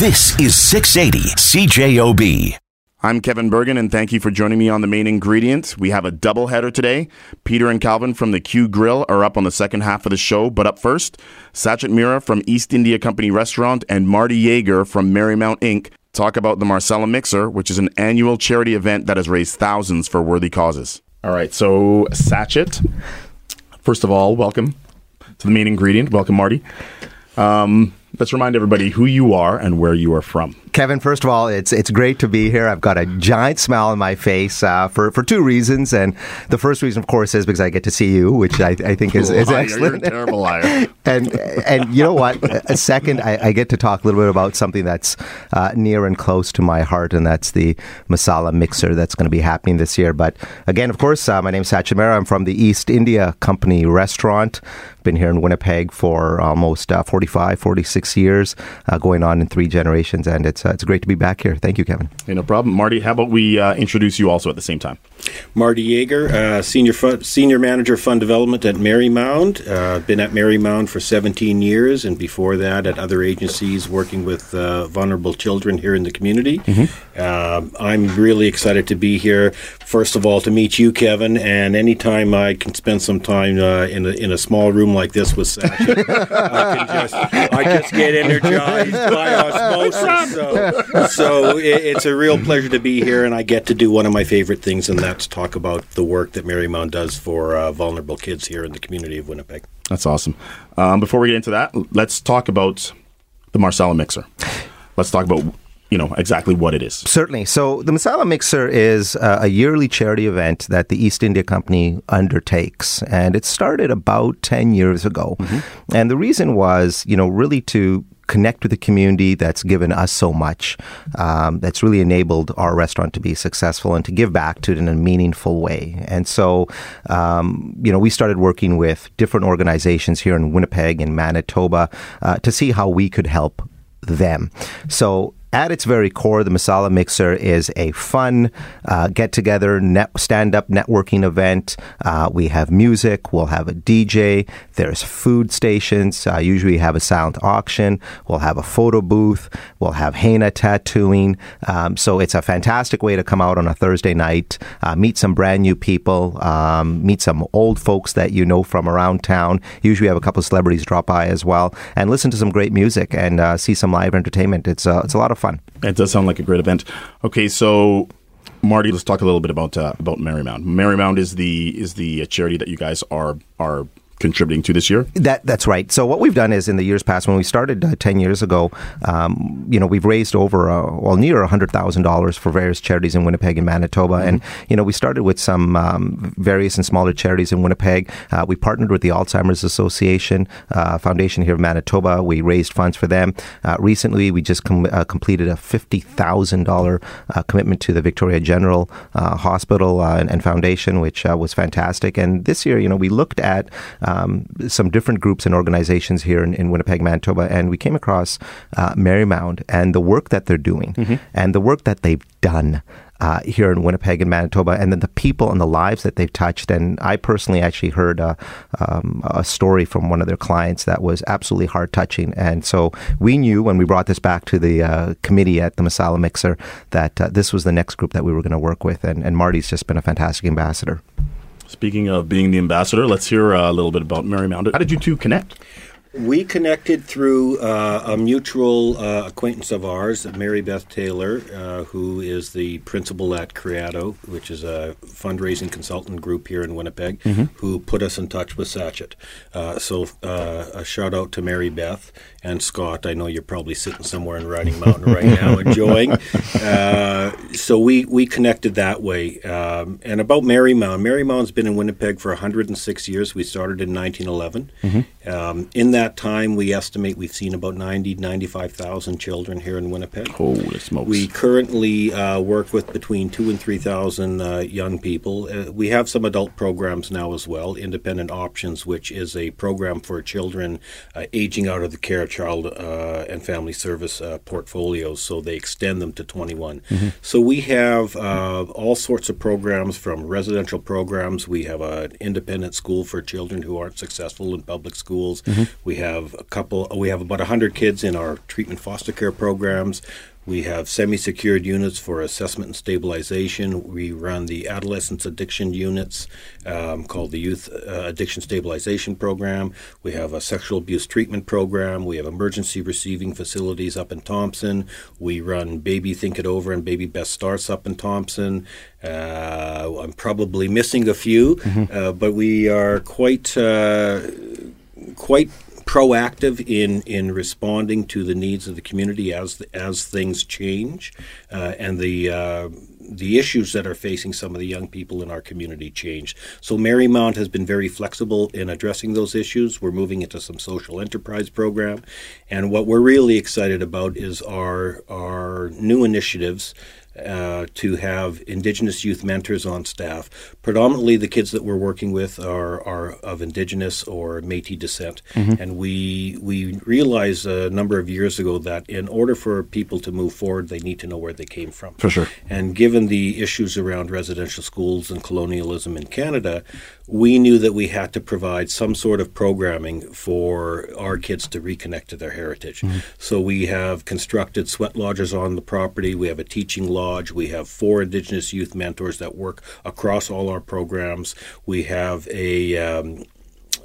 This is 680 CJOB. I'm Kevin Burgin, and thank you for joining me on the main ingredient. We have a double header today. Peter and Calvin from the Kyu Grill are up on the second half of the show, but up first, Sachit Mehra from East India Company Restaurant and Mardy Yager from Marymound Inc. talk about the Marsala Mixer, which is an annual charity event that has raised thousands for worthy causes. All right, so Sachit, first of all, welcome to the main ingredient. Welcome, Mardy. Um, let's remind everybody who you are and where you are from. Kevin, first of all, it's it's great to be here. I've got a giant smile on my face uh, for for two reasons, and the first reason, of course, is because I get to see you, which I, I think is, is excellent. You're a terrible liar. and and you know what? A second, I, I get to talk a little bit about something that's uh, near and close to my heart, and that's the masala mixer that's going to be happening this year. But again, of course, uh, my name's Sachit Mehra. I'm from the East India Company restaurant. Been here in Winnipeg for almost uh, 45, 46 years, uh, going on in three generations, and it's uh, it's great to be back here. Thank you, Kevin. Hey, no problem. Mardy, how about we uh, introduce you also at the same time? Mardy Yager, uh, senior fu- senior manager fund development at Marymound. Uh, been at Marymound for 17 years, and before that at other agencies working with uh, vulnerable children here in the community. Uh, I'm really excited to be here. First of all, to meet you, Kevin, and anytime I can spend some time uh, in a in a small room like this with Sasha, I can just I just get energized by osmosis. So, so it, it's a real pleasure to be here, and I get to do one of my favorite things, and that's talk about the work that Marymound does for uh, vulnerable kids here in the community of Winnipeg. That's awesome. Um, before we get into that, let's talk about the Marsala mixer. Let's talk about you know exactly what it is. Certainly. So the Masala Mixer is uh, a yearly charity event that the East India Company undertakes, and it started about ten years ago. And the reason was, you know, really to connect with the community that's given us so much, um, that's really enabled our restaurant to be successful and to give back to it in a meaningful way. And so, um, you know, we started working with different organizations here in Winnipeg and Manitoba uh, to see how we could help them. So at its very core, the Masala Mixer is a fun uh, get together, net, stand up networking event. Uh, we have music, we'll have a DJ, there's food stations, uh, usually have a silent auction, we'll have a photo booth, we'll have henna tattooing. Um, so it's a fantastic way to come out on a Thursday night, uh, meet some brand new people, um, meet some old folks that you know from around town. Usually we have a couple of celebrities drop by as well, and listen to some great music and uh, see some live entertainment. It's, uh, it's a lot of. It does sound like a great event. Okay, so Mardy, let's talk a little bit about uh, about Marymound. Marymound is the is the charity that you guys are are contributing to this year. That that's right. So what we've done is in the years past, when we started uh, ten years ago, um, you know, we've raised over uh, well near hundred thousand dollars for various charities in Winnipeg and Manitoba, and you know, we started with some um, various and smaller charities in Winnipeg. Uh, we partnered with the Alzheimer's Association uh, Foundation here in Manitoba. We raised funds for them. Uh, recently, we just com- uh, completed a fifty thousand dollar commitment to the Victoria General uh, Hospital uh, and, and Foundation, which uh, was fantastic. And this year, you know, we looked at um, some different groups and organizations here in, in Winnipeg, Manitoba, and we came across uh, Marymound and the work that they're doing and the work that they've done. Uh, here in Winnipeg and Manitoba, and then the people and the lives that they've touched. And I personally actually heard a, um, a story from one of their clients that was absolutely heart touching. And so we knew when we brought this back to the uh, committee at the Masala Mixer that uh, this was the next group that we were going to work with. And, and Mardy's just been a fantastic ambassador. Speaking of being the ambassador, let's hear uh, a little bit about Marymound. How did you two connect? We connected through uh, a mutual uh, acquaintance of ours, Mary Beth Taylor, uh, who is the principal at Creato, which is a fundraising consultant group here in Winnipeg, who put us in touch with Sachit. Uh, so uh, a shout out to Mary Beth and Scott. I know you're probably sitting somewhere in Riding Mountain right now enjoying. Uh, so we, we connected that way. Um, and about Marymound, Marymound's been in Winnipeg for 106 years. We started in 1911. Um, in that time, we estimate we've seen about 90, 95,000 children here in Winnipeg. Holy smokes! We currently uh, work with between two and three thousand uh, young people. Uh, we have some adult programs now as well. Independent Options, which is a program for children uh, aging out of the care child uh, and family service uh, portfolios, so they extend them to 21. So we have uh, all sorts of programs from residential programs. We have an independent school for children who aren't successful in public schools. We we have a couple. We have about hundred kids in our treatment foster care programs. We have semi secured units for assessment and stabilization. We run the adolescents addiction units um, called the Youth uh, Addiction Stabilization Program. We have a sexual abuse treatment program. We have emergency receiving facilities up in Thompson. We run Baby Think It Over and Baby Best Starts up in Thompson. Uh, I'm probably missing a few, mm-hmm. uh, but we are quite uh, quite proactive in in responding to the needs of the community as as things change, uh, and the uh, the issues that are facing some of the young people in our community change. So Marymound has been very flexible in addressing those issues. We're moving into some social enterprise program, and what we're really excited about is our our new initiatives uh, to have Indigenous youth mentors on staff. Predominantly, the kids that we're working with are, are of Indigenous or Métis descent, mm-hmm. and we we realized a number of years ago that in order for people to move forward, they need to know where they came from. For sure. And given the issues around residential schools and colonialism in Canada, we knew that we had to provide some sort of programming for our kids to reconnect to their heritage. Mm-hmm. So we have constructed sweat lodges on the property. We have a teaching lodge. We have four Indigenous youth mentors that work across all our programs. We have a um,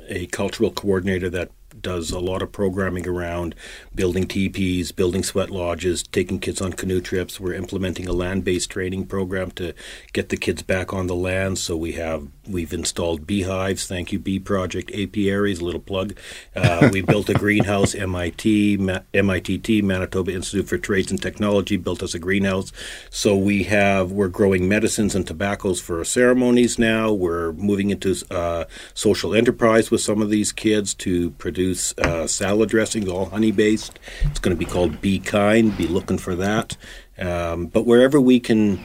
a cultural coordinator that does a lot of programming around building teepees, building sweat lodges, taking kids on canoe trips. We're implementing a land-based training program to get the kids back on the land. So we have we've installed beehives. Thank you, Bee Project, apiaries. A little plug. Uh, we built a greenhouse. MIT, Ma- MITT, Manitoba Institute for Trades and Technology, built us a greenhouse. So we have we're growing medicines and tobaccos for ceremonies now. We're moving into uh, social enterprise with some of these kids to produce uh, salad dressings, all honey based. It's going to be called Be Kind. Be looking for that. Um, but wherever we can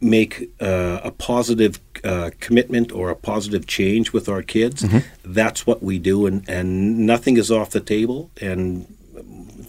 make uh, a positive uh, commitment or a positive change with our kids, mm-hmm. that's what we do, and, and nothing is off the table. And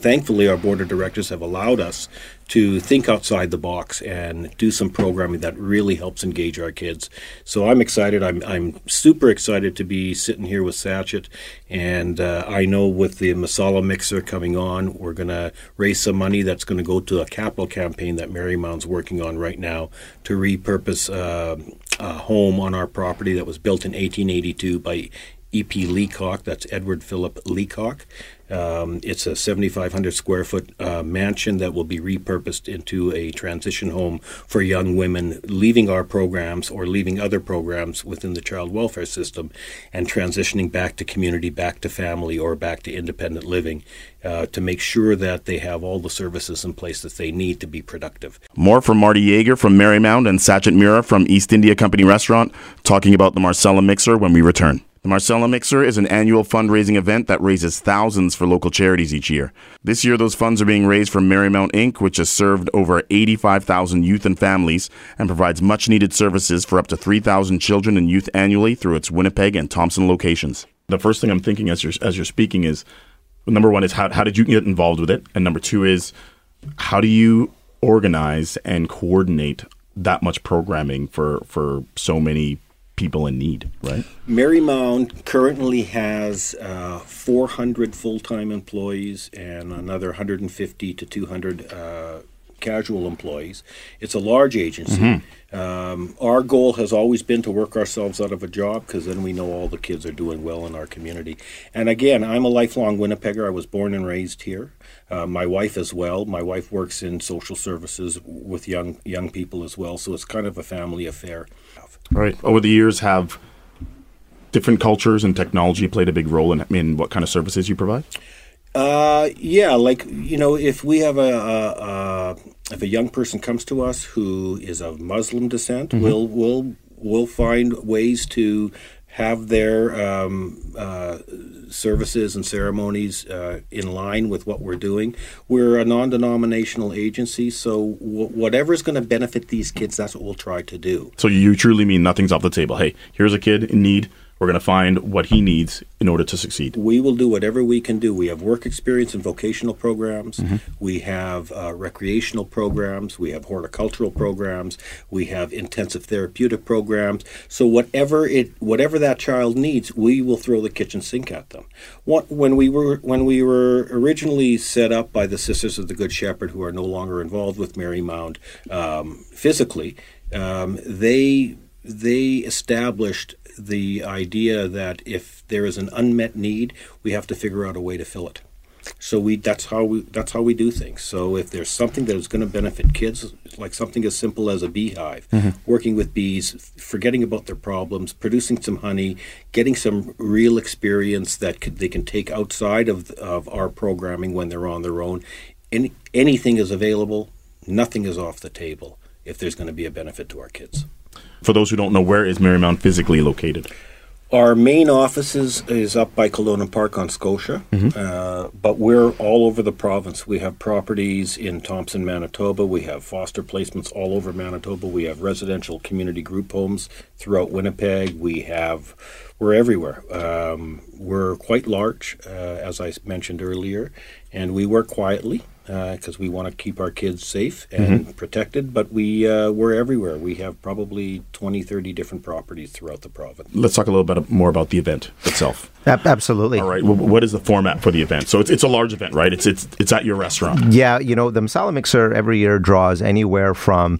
thankfully, our board of directors have allowed us to think outside the box and do some programming that really helps engage our kids. So I'm excited. I'm, I'm super excited to be sitting here with Sachit. And uh, I know with the Masala mixer coming on, we're going to raise some money that's going to go to a capital campaign that Marymound's working on right now to repurpose uh, a home on our property that was built in 1882 by E.P. Leacock, that's Edward Philip Leacock. Um, it's a 7,500 square foot uh, mansion that will be repurposed into a transition home for young women leaving our programs or leaving other programs within the child welfare system and transitioning back to community, back to family, or back to independent living uh, to make sure that they have all the services in place that they need to be productive. More from Mardy Yager from Marymound and Sachit Mehra from East India Company Restaurant talking about the Marsala Mixer when we return. The Marsala Mixer is an annual fundraising event that raises thousands for local charities each year. This year, those funds are being raised from Marymound Inc., which has served over 85,000 youth and families and provides much needed services for up to 3,000 children and youth annually through its Winnipeg and Thompson locations. The first thing I'm thinking as you're, as you're speaking is number one is how, how did you get involved with it? And number two is how do you organize and coordinate that much programming for, for so many people in need, right? Marymound currently has uh, 400 full time employees and another 150 to 200 uh, casual employees. It's a large agency. Mm-hmm. Um, our goal has always been to work ourselves out of a job because then we know all the kids are doing well in our community. And again, I'm a lifelong Winnipegger. I was born and raised here. Uh, my wife as well. My wife works in social services with young young people as well. So it's kind of a family affair. Right. Over the years, have different cultures and technology played a big role in, in what kind of services you provide? Uh, yeah, like you know, if we have a, a, a, if a young person comes to us who is of Muslim descent, mm-hmm. we'll we'll we'll find ways to have their um, uh, services and ceremonies uh, in line with what we're doing. We're a non denominational agency, so w- whatever is going to benefit these kids, that's what we'll try to do. So you truly mean nothing's off the table. Hey, here's a kid in need. We're going to find what he needs in order to succeed. We will do whatever we can do. We have work experience and vocational programs. We have uh, recreational programs. We have horticultural programs. We have intensive therapeutic programs. So whatever it, whatever that child needs, we will throw the kitchen sink at them. What, when we were when we were originally set up by the Sisters of the Good Shepherd, who are no longer involved with Marymound um, physically, um, they they established the idea that if there is an unmet need, we have to figure out a way to fill it. So we that's how we that's how we do things. So if there's something that is going to benefit kids, like something as simple as a beehive, mm-hmm. working with bees, forgetting about their problems, producing some honey, getting some real experience that could, they can take outside of of our programming when they're on their own. Any, anything is available. Nothing is off the table if there's going to be a benefit to our kids. For those who don't know, where is Marymound physically located? Our main offices is, up by Kildonan Park on Scotia, uh, but we're all over the province. We have properties in Thompson, Manitoba. We have foster placements all over Manitoba. We have residential community group homes throughout Winnipeg. We have we're everywhere. Um, we're quite large, uh, as I mentioned earlier, and we work quietly because we want to keep our kids safe and protected. But we uh, we're everywhere. We have probably 20, 30 different properties throughout the province. Let's talk a little bit more about the event itself. Absolutely. All right. wh- What is the format for the event? So it's, it's a large event, right? It's it's it's at your restaurant. Yeah, you know, the Masala Mixer every year draws anywhere from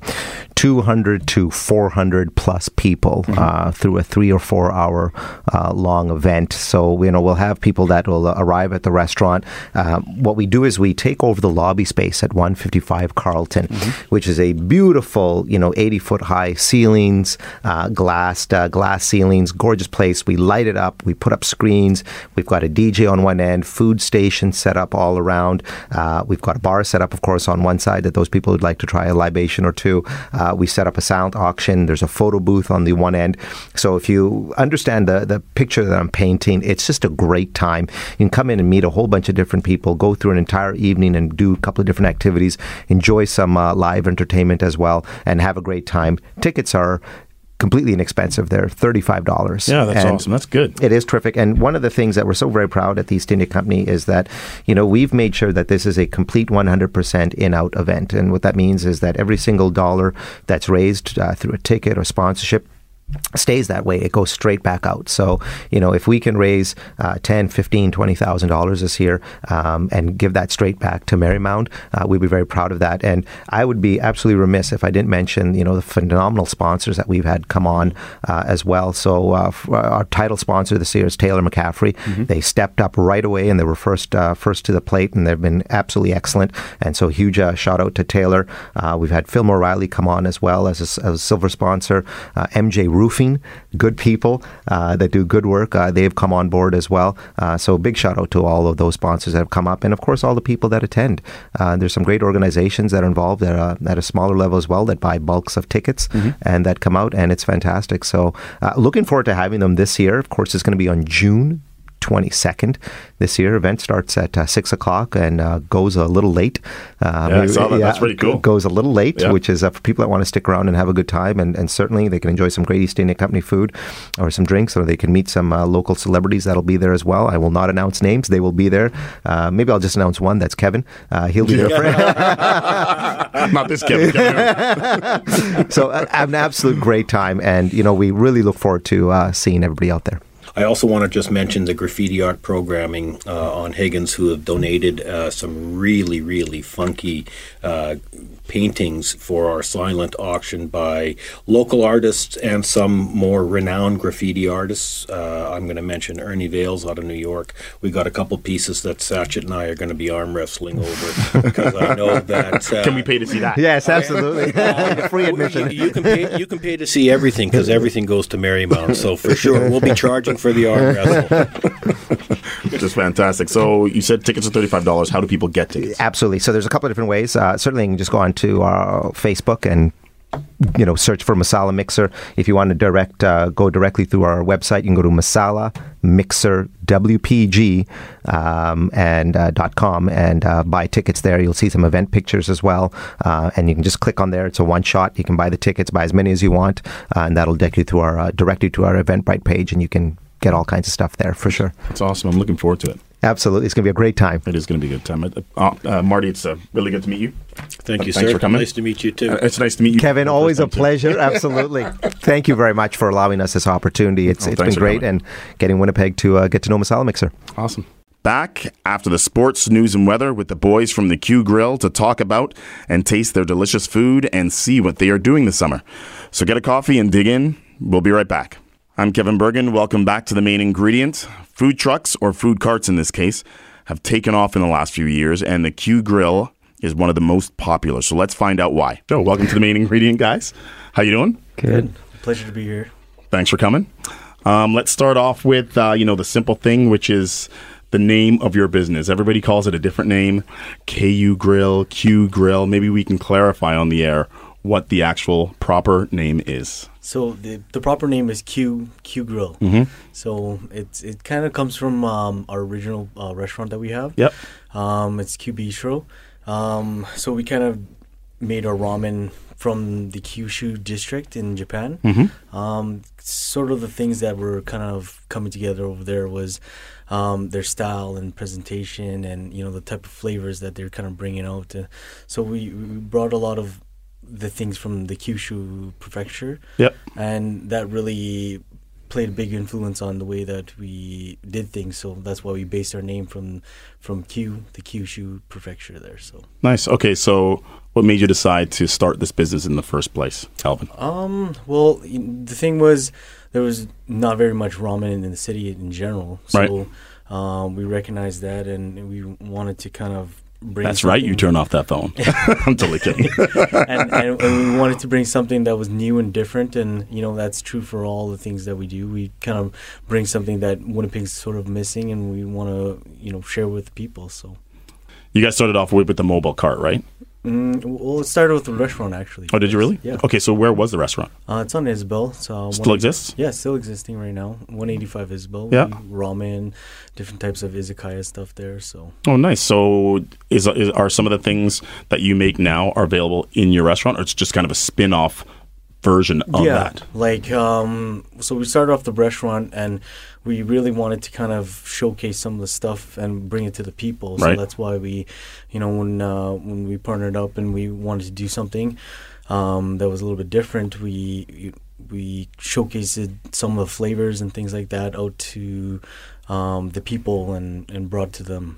200 to 400 plus people uh, through a three or four hour uh, long event. So, you know, we'll have people that will arrive at the restaurant. Um, what we do is we take over the lobby space at 155 Carlton, which is a beautiful, you know, 80 foot high ceilings, uh, glassed, uh, glass ceilings, gorgeous place. We light it up, we put up screens. We've got a DJ on one end, food station set up all around. Uh, we've got a bar set up, of course, on one side that those people would like to try a libation or two. Uh, we set up a sound auction. There's a photo booth on the one end. So if you understand the, the picture that I'm painting, it's just a great time. You can come in and meet a whole bunch of different people, go through an entire evening and do a couple of different activities, enjoy some uh, live entertainment as well, and have a great time. Tickets are completely inexpensive. They're $35. Yeah, that's And awesome. That's good. it is terrific. And one of the things that we're so very proud at the East India Company is that, you know, we've made sure that this is a complete 100% in out event. And what that means is that every single dollar that's raised uh, through a ticket or sponsorship stays that way it goes straight back out. So you know if we can raise uh, 10 15 20 thousand dollars this year um, and give that straight back to Marymound uh, we'd be very proud of that. And i would be absolutely remiss if i didn't mention you know the phenomenal sponsors that we've had come on uh, as well. So uh, our title sponsor this year is taylor mccaffrey. They stepped up right away and they were first uh, first to the plate and they've been absolutely excellent. And so huge uh, shout out to taylor. Uh, we've had phil O'Reilly come on as well as a, as a silver sponsor. Uh, mj roofing good people uh, that do good work uh, they've come on board as well. Uh, so big shout out to all of those sponsors that have come up and of course all the people that attend. Uh, there's some great organizations that are involved at a, at a smaller level as well that buy bulks of tickets and that come out and it's fantastic. So uh, looking forward to having them this year. Of course it's going to be on june 22nd this year. Event starts at uh, 6 o'clock and uh, goes a little late. Um, Yeah, I saw that. That's pretty cool. Goes a little late, Yeah. which is uh, for people that want to stick around and have a good time. And, and certainly they can enjoy some great East India Company food or some drinks, or they can meet some uh, local celebrities that'll be there as well. I will not announce names. They will be there. Uh, maybe I'll just announce one. That's Kevin. Uh, he'll be there for Not this Kevin. Kevin. So uh, an absolute great time. And, you know, we really look forward to uh, seeing everybody out there. I also want to just mention the graffiti art programming uh, on Higgins, who have donated uh, some really, really funky uh, paintings for our silent auction by local artists and some more renowned graffiti artists. Uh, I'm going to mention Ernie Vales out of New York. We got a couple pieces that Sachit and I are going to be arm wrestling over because I know that. Uh, Can we pay to see that? Yes, absolutely. Free you, admission. you can pay. You can pay to see everything because everything goes to Marymound. So for sure, we'll be charging for the arm wrestle. Just fantastic. So you said tickets are $35. How do people get tickets? Absolutely. So there's a couple of different ways. Uh, certainly, you can just go on to our Facebook and you know search for Masala Mixer. If you want to direct uh, go directly through our website, you can go to Masala Mixer WPG um, and uh, com and uh, buy tickets there. You'll see some event pictures as well, uh, and you can just click on there. It's a one shot. You can buy the tickets, buy as many as you want, uh, and that'll direct you to our uh, direct you to our Eventbrite page, and you can get all kinds of stuff there for sure. That's awesome. I'm looking forward to it. Absolutely, it's going to be a great time. It is going to be a good time. Uh, uh, Mardy, it's uh, really good to meet you. Thank you, Thanks sir. for coming. Nice to meet you too. Uh, it's nice to meet you, Kevin, always a first time, too. pleasure. Absolutely. Thank you very much for allowing us this opportunity. It's, Oh, it's thanks been great coming. and getting Winnipeg to uh, get to know Masala Mixer. Awesome. Back after the sports, news, and weather with the boys from the Kyu Grill to talk about and taste their delicious food and see what they are doing this summer. So get a coffee and dig in. We'll be right back. I'm Kevin Burgin. Welcome back to the main ingredient. Food trucks, or food carts in this case, have taken off in the last few years, and the Kyu Grill is one of the most popular. So let's find out why. So, welcome to the main ingredient, guys. How you doing? Good. Pleasure to be here. Thanks for coming. Um, let's start off with uh, you know the simple thing, which is the name of your business. Everybody calls it a different name: KU Grill, Q Grill. Maybe we can clarify on the air what the actual proper name is. So the the proper name is Q Kyu Grill. Mhm. So it's it kind of comes from um, our original uh, restaurant that we have. Yep. Um, it's Kyu Bistro. Um, so we kind of made our ramen from the Kyushu district in Japan. Mm-hmm. Um, sort of the things that were kind of coming together over there was um, their style and presentation, and you know the type of flavors that they're kind of bringing out. Uh, so we, we brought a lot of the things from the Kyushu prefecture, Yep. and that really played a big influence on the way that we did things. So that's why we based our name from from Kyu, the Kyushu prefecture there. So. Nice. Okay, so what made you decide to start this business in the first place, Calvin? Um. Well, the thing was, there was not very much ramen in, the city in general. So, um, we recognized that, and we wanted to kind of. That's right. You turn off that phone. I'm totally kidding. and, and, and we wanted to bring something that was new and different, and you know that's true for all the things that we do. We kind of bring something that Winnipeg's sort of missing, and we want to you know share with people. So. you guys started off with, with the mobile cart, right? Mm, well, it started with the restaurant actually. Oh, did you really? Yeah. Okay, so where was the restaurant? Uh, it's on Isabel. So Still exists? Yeah, still existing right now. 185 Isabel. Yeah. Ramen, different types of izakaya stuff there. So Oh, nice. So, is, is are some of the things that you make now are available in your restaurant, or it's just kind of a spin-off version of yeah, that? like um, so we started off the restaurant and we really wanted to kind of showcase some of the stuff and bring it to the people. So Right. that's why we, you know, when uh, when we partnered up and we wanted to do something um, that was a little bit different, we we showcased some of the flavors and things like that out to um, the people and and brought to them.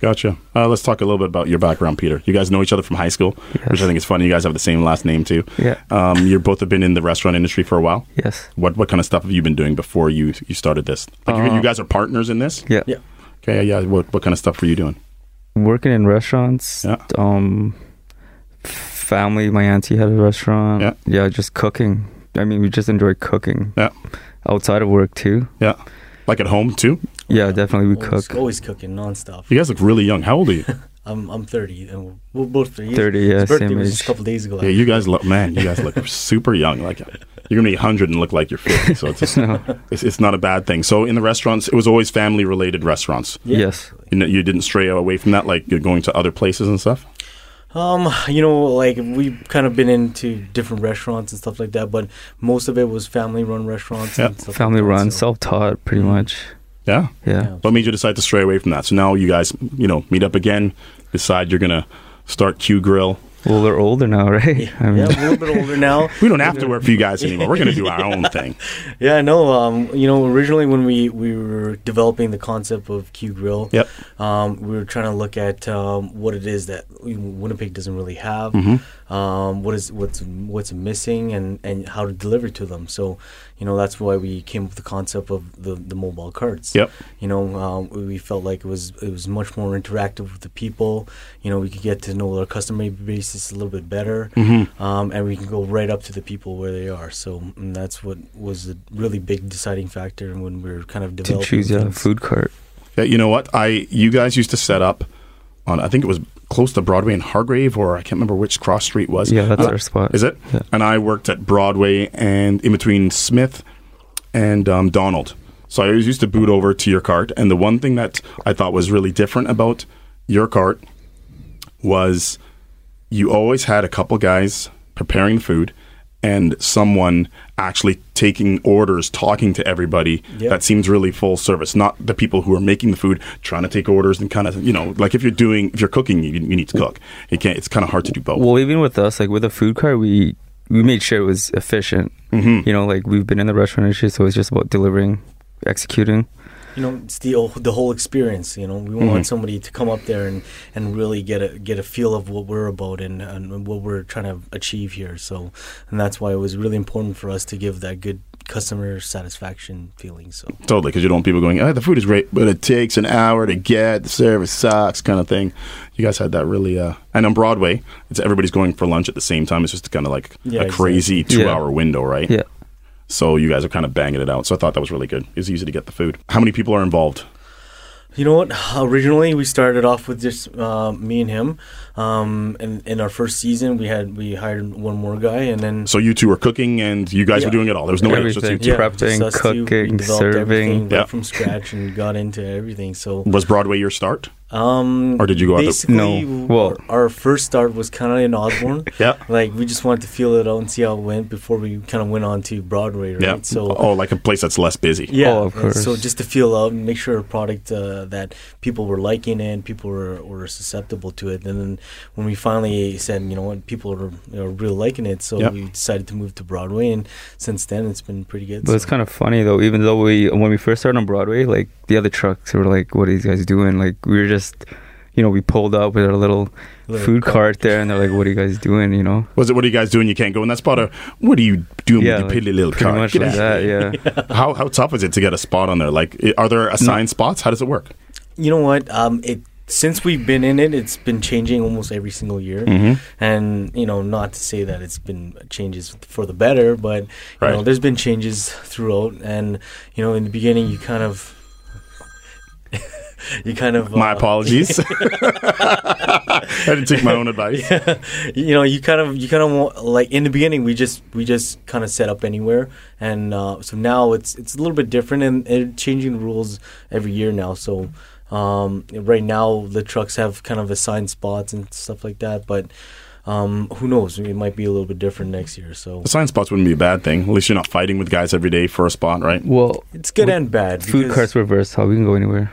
So. Gotcha. Uh, let's talk a little bit about your background, Peter. You guys know each other from high school, which I think is funny. You guys have the same last name too. Yeah. Um, you both have been in the restaurant industry for a while. Yes. What what kind of stuff have you been doing before you you started this? Like you- Uh, you guys are partners in this. Yeah. Yeah. Okay. Yeah. What what kind of stuff were you doing? Working in restaurants. Yeah. Um, family. My auntie had a restaurant. Yeah. Yeah. Just cooking. I mean, we just enjoy cooking. Yeah. Outside of work too. Yeah. Like at home too. Yeah, definitely we always, cook. Always cooking nonstop. You guys look really young. How old are you? I'm I'm 30 and we're, we're both 30. 30, yeah, His birthday same was age. just a couple days ago. yeah. You guys look man. You guys look super young. Like you're gonna be 100 and look like you're 50. So it's No. it's, it's not a bad thing. So in the restaurants, it was always family related restaurants. Yeah. Yes. You, know, you didn't stray away from that, like you're going to other places and stuff. Um, you know, like we've kind of been into different restaurants and stuff like that, but most of it was family-run restaurants. Yeah. and stuff Family like that, run, so- self-taught, pretty Mhm. much. Yeah. Yeah. Yeah. What made you decide to stray away from that? So now you guys, you know, meet up again, decide you're gonna start Kyu Grill. Well, they're older now, right? Yeah, I mean, yeah, a little bit older now. We don't have to work for you guys anymore. We're gonna do our own thing. Yeah, I know. Um, you know, originally when we, we were developing the concept of Kyu Grill, Yep. um, we were trying to look at um, what it is that Winnipeg doesn't really have, Mm-hmm. Um, what is what's what's missing, and, and how to deliver to them. So, you know, that's why we came up with the concept of the, the mobile carts. Yep. You know, um, we felt like it was it was much more interactive with the people. You know, we could get to know our customer base a little bit better, Mm-hmm. um, and we can go right up to the people where they are. So mm, that's what was a really big deciding factor when we were kind of to developing choose yeah, food cart. Yeah, you know what? I you guys used to set up on I think it was close to Broadway and Hargrave, or I can't remember which cross street was. Yeah, that's Uh, our spot. Is it? Yeah. And I worked at Broadway and in between Smith and um, Donald. So I always used to boot over to your cart. And the one thing that I thought was really different about your cart was you always had a couple guys preparing the food and someone actually taking orders, talking to everybody. Yeah. That seems really full service. Not the people who are making the food trying to take orders and kind of you know like if you're doing if you're cooking, you, you need to cook. You can't. It's kind of hard to do both. Well, even with us, like with a food cart, we we made sure it was efficient. Mhm. You know, like we've been in the restaurant industry, so it's just about delivering, executing. You know it's the whole- the whole experience you know we Mhm. want somebody to come up there and and really get a get a feel of what we're about and, and what we're trying to achieve here so and that's why it was really important for us to give that good customer satisfaction feeling so Totally, because you don't want people going, oh, the food is great, but it takes an hour to get, the service sucks, kind of thing. You guys had that really, uh, and on Broadway, it's everybody's going for lunch at the same time. It's just kind of like Yeah, a crazy exactly. two hour window, right? Yeah. So you guys are kind of banging it out. So I thought that was really good. It's easy to get the food. How many people are involved? You know what? Originally, we started off with just uh, me and him. Um, and in our first season, we had we hired one more guy, and then So you two were cooking and you guys Yeah. were doing it all. There was no one else, just you Everything. two. Yeah. prepping, just us two. We cooking, developed serving. right Yeah. from scratch and got into everything. So Was Broadway your start? Um, Or did you go out the- Basically, No. Well- our, our first start was kind of in Osborne. Yeah. Like we just wanted to feel it out and see how it went before we kind of went on to Broadway, right? Yeah. So oh, like a place that's less busy. yeah, Oh, of and so just to feel out and make sure a product uh, that people were liking and people were, were susceptible to it. And then when we finally said, you know what, people are you know, really liking it, so Yeah. we decided to move to Broadway, and since then it's been pretty good. But it's kind of funny though. Even though we when we first started on Broadway, like the other trucks were like, "What are these guys doing?" Like we were just, you know, we pulled up with our little, Little food cart. cart there, and they're like, "What are you guys doing?" You know. Was it, what are you guys doing? You can't go in that spot? Or what are you doing Yeah, with your like, piddly little pretty car? much like that. Yeah. How, how tough is it to get a spot on there? Like, are there assigned spots? How does it work? you know what? Um, it since we've been in it, it's been changing almost every single year. Mm-hmm. And you know, not to say that it's been changes for the better, but you Right. know, there's been changes throughout. And you know, in the beginning, you kind of, you kind of, My uh, apologies. I didn't take my own advice. you know, you kind of, you kind of want, like in the beginning, we just, we just kind of set up anywhere, and uh, so now it's, it's a little bit different, and they're changing the rules every year now. So. Um, right now, the trucks have kind of assigned spots and stuff like that, but um, who knows? It might be a little bit different next year. So the Assigned spots wouldn't be a bad thing. At least you're not fighting with guys every day for a spot, right? Well, it's good and bad. food carts were versatile. We can go anywhere.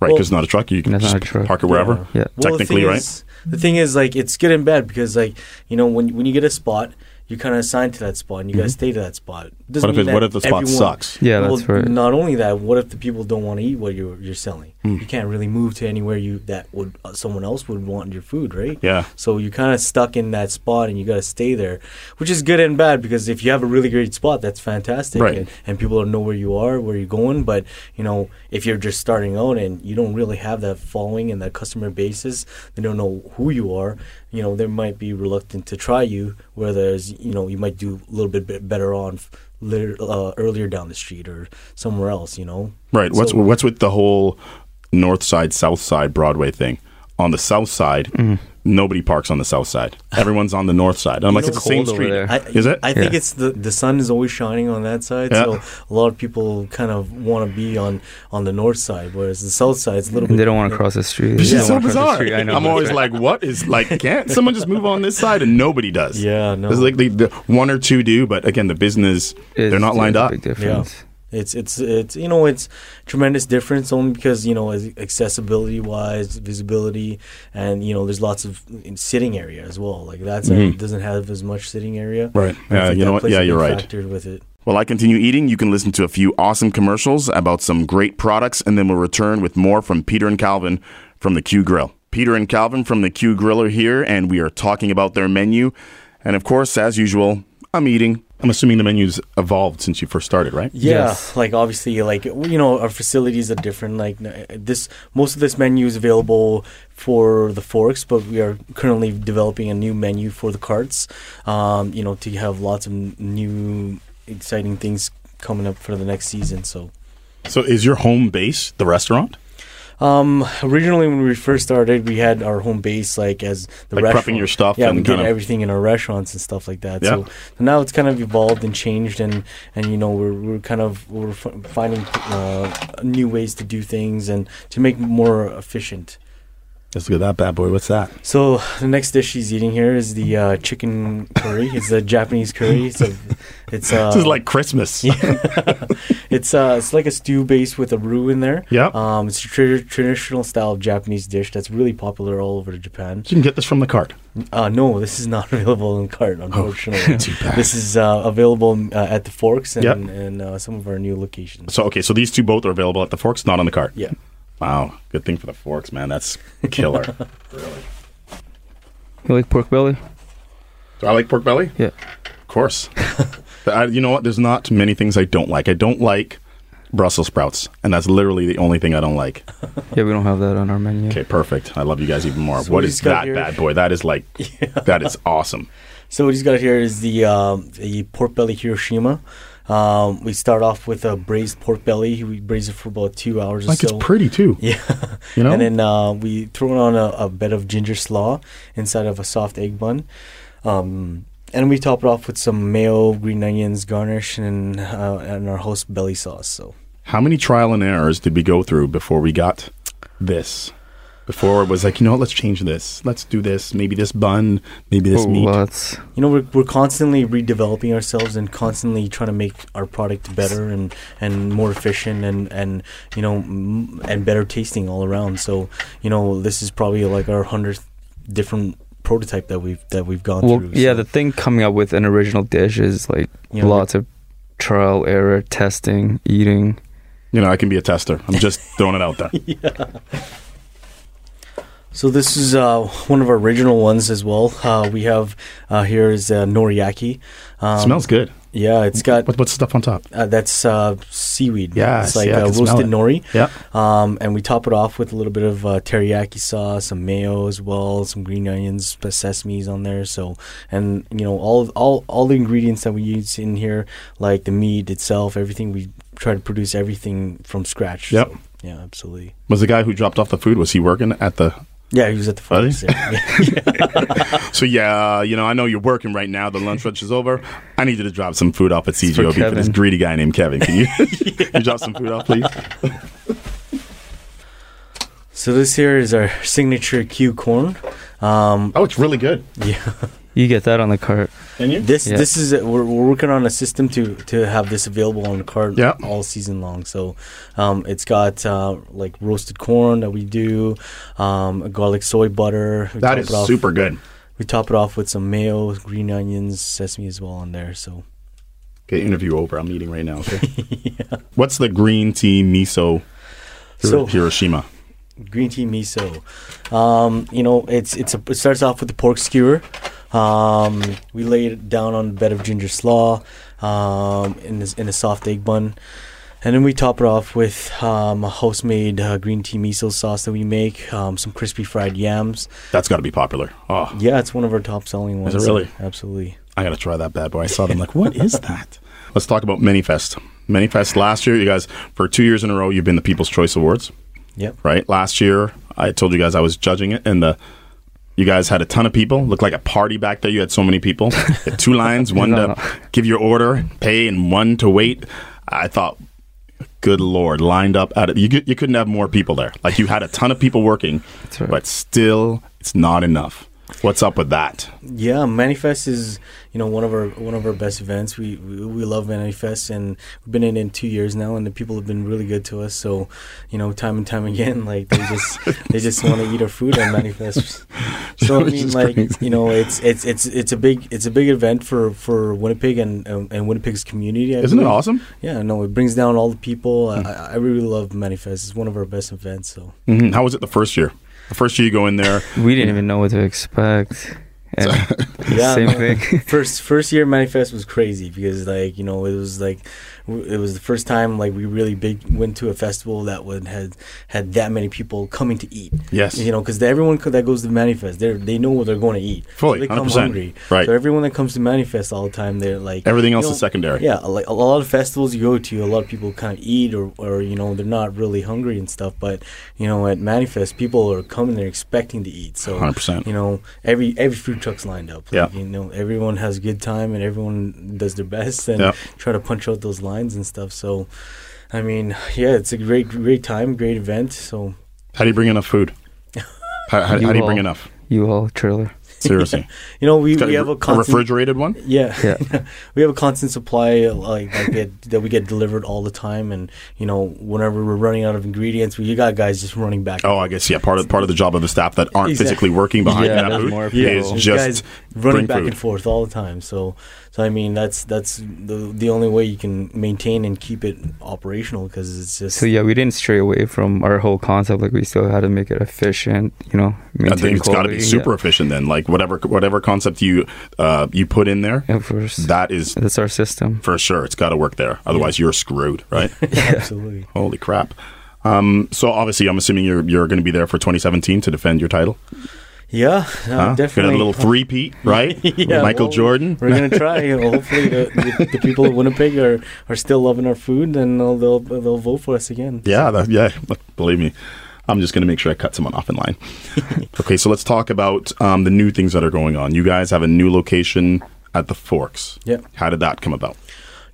Right, Well- because it's not a truck. You can just truck. park it wherever. Yeah. Yeah. Well, the Technically, thing right? Is, the thing is, like, it's good and bad because, like, you know, when when you get a spot, you're kind of assign to that spot and you got to stay to that spot. Doesn't What if, mean it, what if the spot everyone- sucks? Yeah, well, that's right. Not only that, what if the people don't want to eat what you're you're selling? Hmm. You can't really move to anywhere you that would uh, someone else would want your food, right? Yeah. So you're kind of stuck in that spot, and you got to stay there, which is good and bad because if you have a really great spot, that's fantastic, Right. and, and people know where you are, where you're going. But you know, if you're just starting out and you don't really have that following and that customer basis, they don't know who you are. You know, they might be reluctant to try you. Whereas you know, you might do a little bit bit better on f- lit- uh, earlier down the street or somewhere else. You know, Right. What's what's with the whole north side, south side Broadway thing? On the south side, Mm-hmm. nobody parks on the south side. Everyone's on the north side. And I'm You like, it's the same street. there. I, Is it? I think Yeah. it's the the sun is always shining on that side, Yeah. so a lot of people kind of want to be on on the north side, whereas the south side is a little bit. They don't want to cross the street. It's just so wanna the bizarre. street. I know. I'm always right. like, what is like? Can't someone just move on this side? And nobody does. Yeah, no. There's like the, the one or two do, but again, the business It's- they're not lined up. Big difference. It's it's it's you know it's tremendous difference only because you know accessibility wise, visibility, and you know there's lots of sitting area as well. Like that's a, Mhm. doesn't have as much sitting area. Right. Yeah. You know what? Yeah, you're right. With it. While I continue eating, you can listen to a few awesome commercials about some great products, and then we'll return with more from Peter and Calvin from the Kyu Grill. Peter and Calvin from the Kyu Grill are here, and we are talking about their menu. And of course, as usual, I'm eating. I'm assuming the menu's evolved since you first started, right? Yeah, Yes. like obviously, like you know, our facilities are different. Like this, most of this menu is available for the forks, but we are currently developing a new menu for the carts. Um, you know, to have lots of new exciting things coming up for the next season. So, So, is your home base the restaurant? Um, originally when we first started, we had our home base like as the Like prepping your stuff Yeah, and we did of- everything in our restaurants and stuff like that. Yeah. So now it's kind of evolved and changed, and and you know we're we're kind of we're f- finding uh, new ways to do things and to make more efficient. Let's look at that bad boy. What's that? So the next dish she's eating here is the uh, chicken curry. It's a Japanese curry. It's a, it's uh, this is like Christmas. it's uh, it's like a stew base with a roux in there. Yeah. Um, it's a tra- traditional style of Japanese dish that's really popular all over Japan. So You can get this from the cart. Uh, no, this is not available in cart, unfortunately. Oh, too bad. This is uh, available uh, at the Forks and, Yep. and uh, some of our new locations. So okay, so these two both are available at the Forks, not on the cart. Yeah. Wow, good thing for the Forks, man. That's killer. Really. You like pork belly? Do I like pork belly? Yeah. Of course. I, you know what? There's not many things I don't like. I don't like Brussels sprouts, and that's literally the only thing I don't like. Yeah, we don't have that on our menu. Okay, perfect. I love you guys even more. So what we is just got that here- bad boy? That is like, that is awesome. So what he's got here is the um, the pork belly Hiroshima. Um, we start off with a braised pork belly. We braise it for about two hours Like or so. it's pretty too. Yeah. You know? And then uh, we throw it on a, a bed of ginger slaw inside of a soft egg bun. Um, and we top it off with some mayo, green onions, garnish, and uh, and our host belly sauce. So How many trial and errors did we go through before we got this? Before it was like, you know what? Let's change this. Let's do this. Maybe this bun. Maybe this Oh, meat. lots. you know we're we're constantly redeveloping ourselves and constantly trying to make our product better and, and more efficient and and you know m- and better tasting all around. So you know this is probably like our hundredth different prototype that we've that we've gone Well, through. yeah, so. the thing coming up with an original dish is like You know, lots of trial, error, testing, eating. You know, I can be a tester. I'm just throwing it out there. So this is uh, one of our original ones as well. Uh, we have uh, here is uh, noriyaki. Um, smells good. Yeah, it's got What, what's stuff on top? uh, that's uh, seaweed. Yes, it's like yeah, uh, roasted nori. Yeah. Um, and we top it off with a little bit of uh, teriyaki sauce, some mayo as well, some green onions, sesame's on there. So, and you know, all all all the ingredients that we use in here, like the meat itself, everything we try to produce everything from scratch. Yep. So, yeah, absolutely. Was the guy who dropped off the food, was he working at the Yeah, he was at the Was front. Yeah. So yeah, you know, I know you're working right now. The lunch rush is over. I need you to drop some food off at CJOB for, Kevin. this greedy guy named Kevin. Can you, you drop some food off, please? So this here is our signature Kyu corn. Um, Oh, it's really good. yeah, You get that on the cart. Can you? this Yeah. this is we're, we're working on a system to to have this available on the cart Yeah. all season long. So um, it's got uh, like roasted corn that we do, um, garlic soy butter. We That top is it off- super good. We top it off with some mayo, green onions, sesame as well on there. So Okay, interview over. I'm eating right now. Okay. What's the green tea miso So- Hiroshima? green tea miso. Um, you know, it's it's a, it starts off with the pork skewer. Um, we lay it down on a bed of ginger slaw um, in this, in a soft egg bun, and then we top it off with um, a house-made uh, green tea miso sauce that we make. Um, some crispy fried yams. That's got to be popular. Oh, Yeah, it's one of our top-selling ones. it really? Absolutely. I got to try that bad boy. I saw them like, what is that? Let's talk about ManyFest. ManyFest last year, you guys, for two years in a row, you've been the People's Choice Awards. Yep. right? Last year, I told you guys I was judging it, and the you guys had a ton of people. Looked like a party back there. You had so many people. Two lines, one No, to no. give your order, pay, and one to wait. I thought, good lord, lined up at it. You you couldn't have more people there. Like you had a ton of people working, That's right. but still, it's not enough. What's up with that? Yeah, ManyFest is you know one of our one of our best events. We we, we love ManyFest, and we've been in it two years now, and the people have been really good to us. So, you know, time and time again, like they just they just want to eat our food at ManyFest. So I mean, like crazy. you know, it's it's it's it's a big it's a big event for for Winnipeg and and, and Winnipeg's community. I Isn't it awesome? Yeah, no, it brings down all the people. Hmm. I, I really love ManyFest. It's one of our best events. So. hmm How was it the first year? The first year you go in there, We didn't even know what to expect. Yeah, same thing. first first year ManyFest was crazy because like you know it was like w- it was the first time like we really big went to a festival that would had had that many people coming to eat yes, you know because everyone that goes to ManyFest they they know what they're going to eat Fully, so they come 100%. hungry Right. so everyone that comes to ManyFest all the time they're like everything else know, is secondary. yeah like a lot of festivals you go to a lot of people kind of eat or or you know they're not really hungry and stuff but you know at ManyFest people are coming they're expecting to eat so 100%. you know every every food truck's lined up Yeah. you know everyone has a good time and everyone does their best and Yeah. try to punch out those lines and stuff so i mean yeah it's a great great time great event so How do you bring enough food? How, how, how do you bring enough? You all trailer. Seriously, You know, we, we have a a constant refrigerated one. Yeah, Yeah. we have a constant supply like, like that, that we get delivered all the time, and you know, whenever we're running out of ingredients, we you got guys just running back. Oh, I guess yeah. Part of part of the job of the staff that aren't Exactly. physically working behind Yeah, that there's booth more is just guys running back food. and forth all the time. So, so I mean, that's that's the the only way you can maintain and keep it operational because it's just So yeah, we didn't stray away from our whole concept. Like we still had to make it efficient. You know, I maintain think it's got to be super yeah. efficient then. Like whatever whatever concept you uh, you put in there, Yeah, of that is That's our system. for sure. It's got to work there. Otherwise, you're screwed, right? absolutely. Holy crap! Um, so obviously, I'm assuming you're you're going to be there for 2017 to defend your title. Yeah, uh, Huh? Got definitely. a little three peat, right? Yeah, Michael well, Jordan. We're gonna try. Hopefully, the, the, the people of Winnipeg are, are still loving our food, and they'll they'll, they'll vote for us again. Yeah, that, yeah. Believe me, I'm just going to make sure I cut someone off in line. okay, so let's talk about um, the new things that are going on. You guys have a new location at the Forks. Yeah. How did that come about?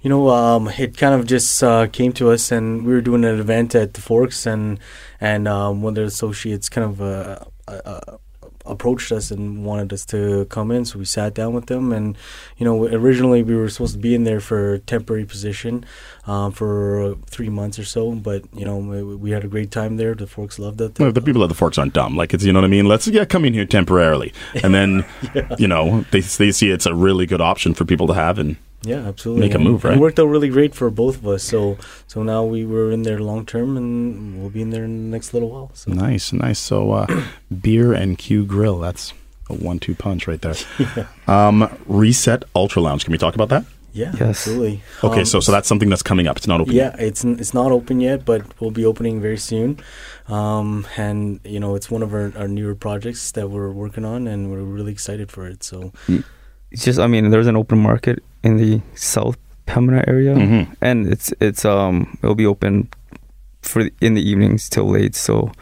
You know, um, it kind of just uh, came to us, and we were doing an event at the Forks, and and um, one of the associates kind of uh, uh, uh, approached us and wanted us to come in. So we sat down with them, and you know, originally we were supposed to be in there for a temporary position um, for three months or so, but you know, we, we had a great time there. The Forks loved it. Well, the people at the Forks aren't dumb. Like it's you know what I mean. Let's yeah come in here temporarily, and then you know they they see it's a really good option for people to have, and Yeah, absolutely. Make a move, right? It worked out really great for both of us. So so now we were in there long term, and we'll be in there in the next little while. So nice, nice. So uh, beer and Kyu Grill. That's a one-two punch right there. Um, Reset Ultra Lounge. Can we talk about that? yeah, Yes. absolutely. Okay, Um, so so that's something that's coming up. It's not open. Yeah, it's n- it's not open yet, but we'll be opening very soon. Um, and you know, it's one of our, our newer projects that we're working on, and we're really excited for it. So It's just, I mean, there's an open market in the South Pembina area, Mhm. and it's it's um it'll be open for the, in the evenings till late. So,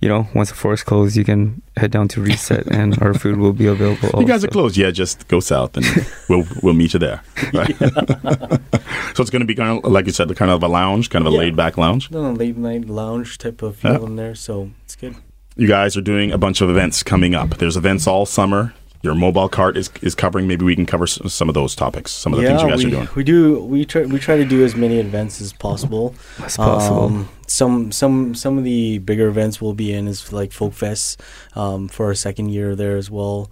you know, once the Forks closes, you can head down to Reset, and our food will be available. You guys are closed. Yeah, just go south and we'll we'll meet you there. Right? so it's going to be kind of like you said, the kind of a lounge, kind of a Yeah. laid back lounge. no late night lounge type of feel Yeah. in there. So it's good. You guys are doing a bunch of events coming up. There's events all summer. Your mobile cart is, is covering. Maybe we can cover some of those topics, some of the things you guys we, are doing. we do. We try. We try to do as many events as possible. As possible. Um, some some some of the bigger events we'll be in is like Folk Fest um, for our second year there as well.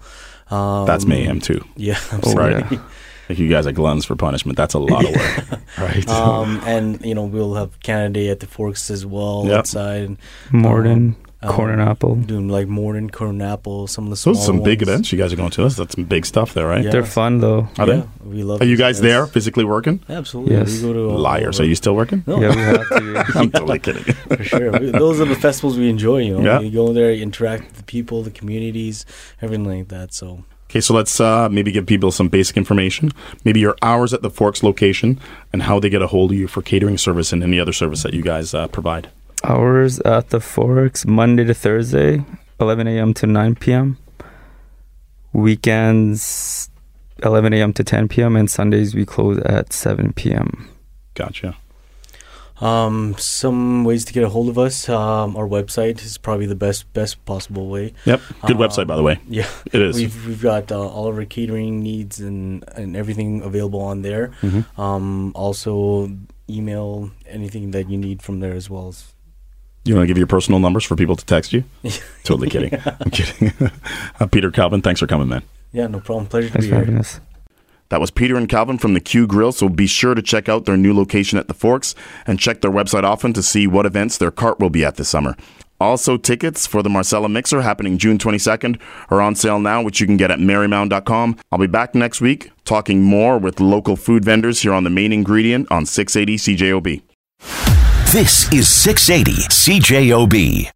Um, That's mayhem too. Yeah, Oh, absolutely. yeah. Like you guys are gluns for punishment. That's a lot of work, right? um, and you know we'll have Canada Day at the Forks as well Yep. outside. And, Morden, um, corn and apple. doing like Morden, Corn and Apple, some of the small Those are some big ones. events you guys are going to. That's, that's some big stuff there, right? Yeah. They're fun though. Are yeah, they? we love. Are you these guys there physically working? Absolutely. Yes. We go to all Liars. Are you still working? No. Yeah, we have to. I'm totally kidding. for sure. We- Those are the festivals we enjoy. You know, Yeah. you go there, you interact with the people, the communities, everything like that. So Okay, so let's uh, maybe give people some basic information. Maybe your hours at the Forks location and how they get a hold of you for catering service and any other service that you guys uh, provide. Hours at the Forks, Monday to Thursday, 11 a.m. to 9 p.m. Weekends, 11 a.m. to 10 p.m. And Sundays, we close at 7 p.m. Gotcha. Um, some ways to get a hold of us. Um, our website is probably the best best possible way. Yep. Good Um, website, by the way. Yeah, It is. we've we've got uh, all of our catering needs and and everything available on there. Mhm. Um, also email anything that you need from there as well. As, You want to give your personal numbers for people to text you? totally kidding. I'm kidding. uh, Peter Calvin, thanks for coming, man. yeah, no problem. Pleasure to be for here. having us. That was Peter and Calvin from the Kyu Grill, so be sure to check out their new location at the Forks and check their website often to see what events their cart will be at this summer. Also, tickets for the Marsala Mixer happening June 22nd are on sale now, which you can get at marymound.com. I'll be back next week talking more with local food vendors here on the main ingredient on 680 CJOB. This is 680 CJOB.